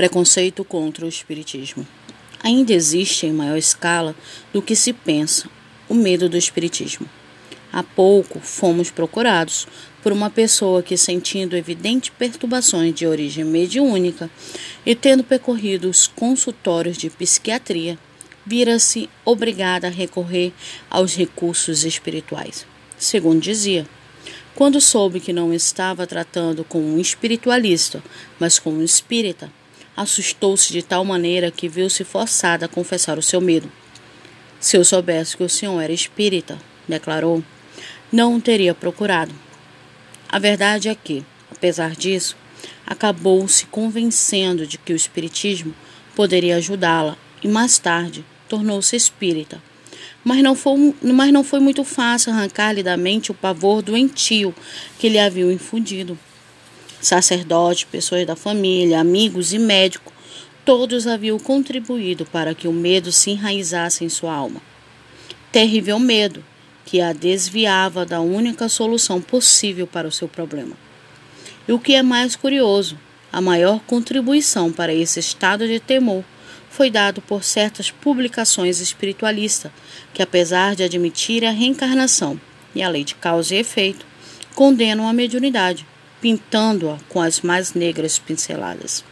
Preconceito contra o Espiritismo. Ainda existe em maior escala do que se pensa o medo do Espiritismo. Há pouco fomos procurados por uma pessoa que, sentindo evidentes perturbações de origem mediúnica e tendo percorrido os consultórios de psiquiatria, vira-se obrigada a recorrer aos recursos espirituais. Segundo dizia, quando soube que não estava tratando com um espiritualista, mas com um espírita, assustou-se de tal maneira que viu-se forçada a confessar o seu medo. Se eu soubesse que o senhor era espírita, declarou, não o teria procurado. A verdade é que, apesar disso, acabou se convencendo de que o espiritismo poderia ajudá-la e mais tarde tornou-se espírita. Mas não, foi, mas não foi muito fácil arrancar-lhe da mente o pavor doentio que lhe haviam infundido. Sacerdote, pessoas da família, amigos e médico, todos haviam contribuído para que o medo se enraizasse em sua alma. Terrível medo que a desviava da única solução possível para o seu problema. E o que é mais curioso, a maior contribuição para esse estado de temor foi dado por certas publicações espiritualistas, que apesar de admitir a reencarnação e a lei de causa e efeito, condenam a mediunidade, pintando-a com as mais negras pinceladas.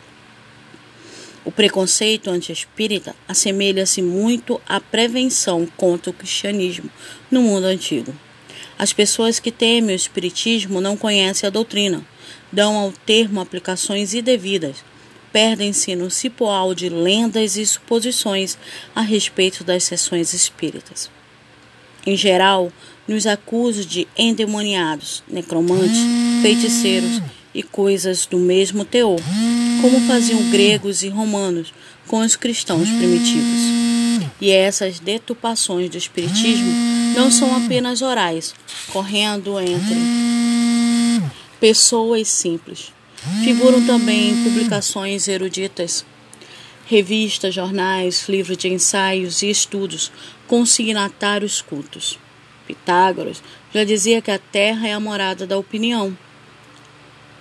O preconceito anti-espírita assemelha-se muito à prevenção contra o cristianismo no mundo antigo. As pessoas que temem o espiritismo não conhecem a doutrina, dão ao termo aplicações indevidas, perdem-se no cipoal de lendas e suposições a respeito das sessões espíritas. Em geral, nos acusam de endemoniados, necromantes, feiticeiros e coisas do mesmo teor, como faziam gregos e romanos com os cristãos primitivos. E essas deturpações do espiritismo não são apenas orais, correndo entre pessoas simples. Figuram também em publicações eruditas, revistas, jornais, livros de ensaios e estudos com signatários cultos. Pitágoras já dizia que a Terra é a morada da opinião.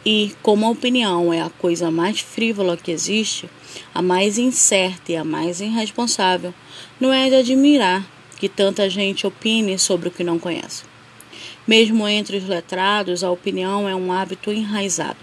E, como a opinião é a coisa mais frívola que existe, a mais incerta e a mais irresponsável, não é de admirar que tanta gente opine sobre o que não conhece. Mesmo entre os letrados, a opinião é um hábito enraizado.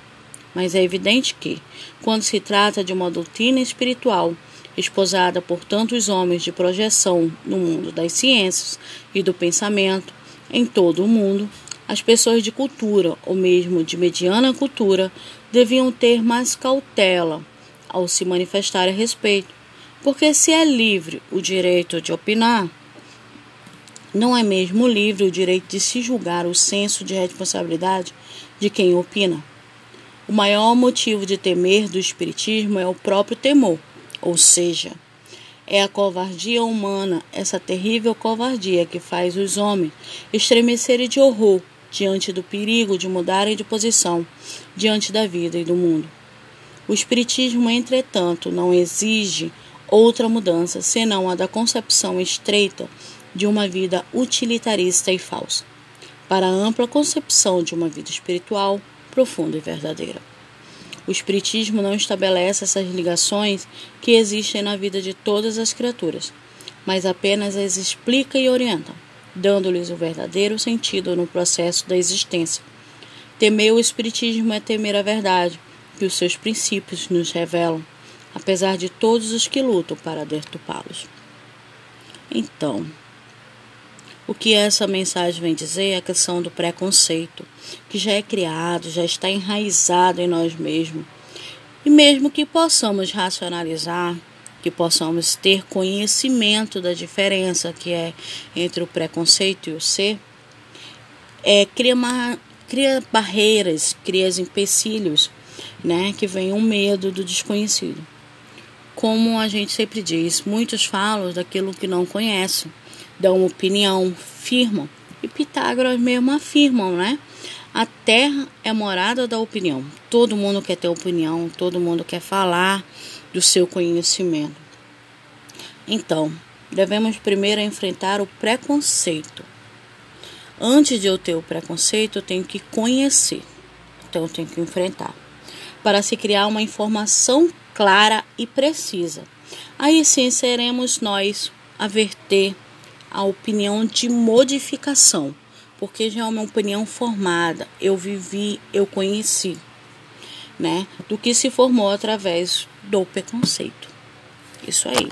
Mas é evidente que, quando se trata de uma doutrina espiritual esposada por tantos homens de projeção no mundo das ciências e do pensamento em todo o mundo, as pessoas de cultura, ou mesmo de mediana cultura, deviam ter mais cautela ao se manifestar a respeito, porque se é livre o direito de opinar, não é mesmo livre o direito de se julgar o senso de responsabilidade de quem opina. O maior motivo de temer do Espiritismo é o próprio temor ou seja, é a covardia humana, essa terrível covardia que faz os homens estremecerem de horror diante do perigo de mudarem de posição diante da vida e do mundo. O Espiritismo, entretanto, não exige outra mudança senão a da concepção estreita de uma vida utilitarista e falsa, para a ampla concepção de uma vida espiritual profunda e verdadeira. O Espiritismo não estabelece essas ligações que existem na vida de todas as criaturas, mas apenas as explica e orienta, dando-lhes o verdadeiro sentido no processo da existência. Temer o Espiritismo é temer a verdade, que os seus princípios nos revelam, apesar de todos os que lutam para deturpá-los. Então, o que essa mensagem vem dizer é a questão do preconceito, que já é criado, já está enraizado em nós mesmos. E mesmo que possamos racionalizar, que possamos ter conhecimento da diferença que é entre o preconceito e o ser, é, cria, uma, cria barreiras, cria empecilhos, né, que vem o medo do desconhecido. Como a gente sempre diz, muitos falam daquilo que não conhecem dão opinião, firmam. E Pitágoras mesmo afirmam, né? A terra é morada da opinião. Todo mundo quer ter opinião, todo mundo quer falar do seu conhecimento. Então, devemos primeiro enfrentar o preconceito. Antes de eu ter o preconceito, eu tenho que conhecer. Então, eu tenho que enfrentar. Para se criar uma informação clara e precisa. Aí sim seremos nós a verter a opinião de modificação, porque já é uma opinião formada, eu vivi, eu conheci, né? Do que se formou através do preconceito. Isso aí.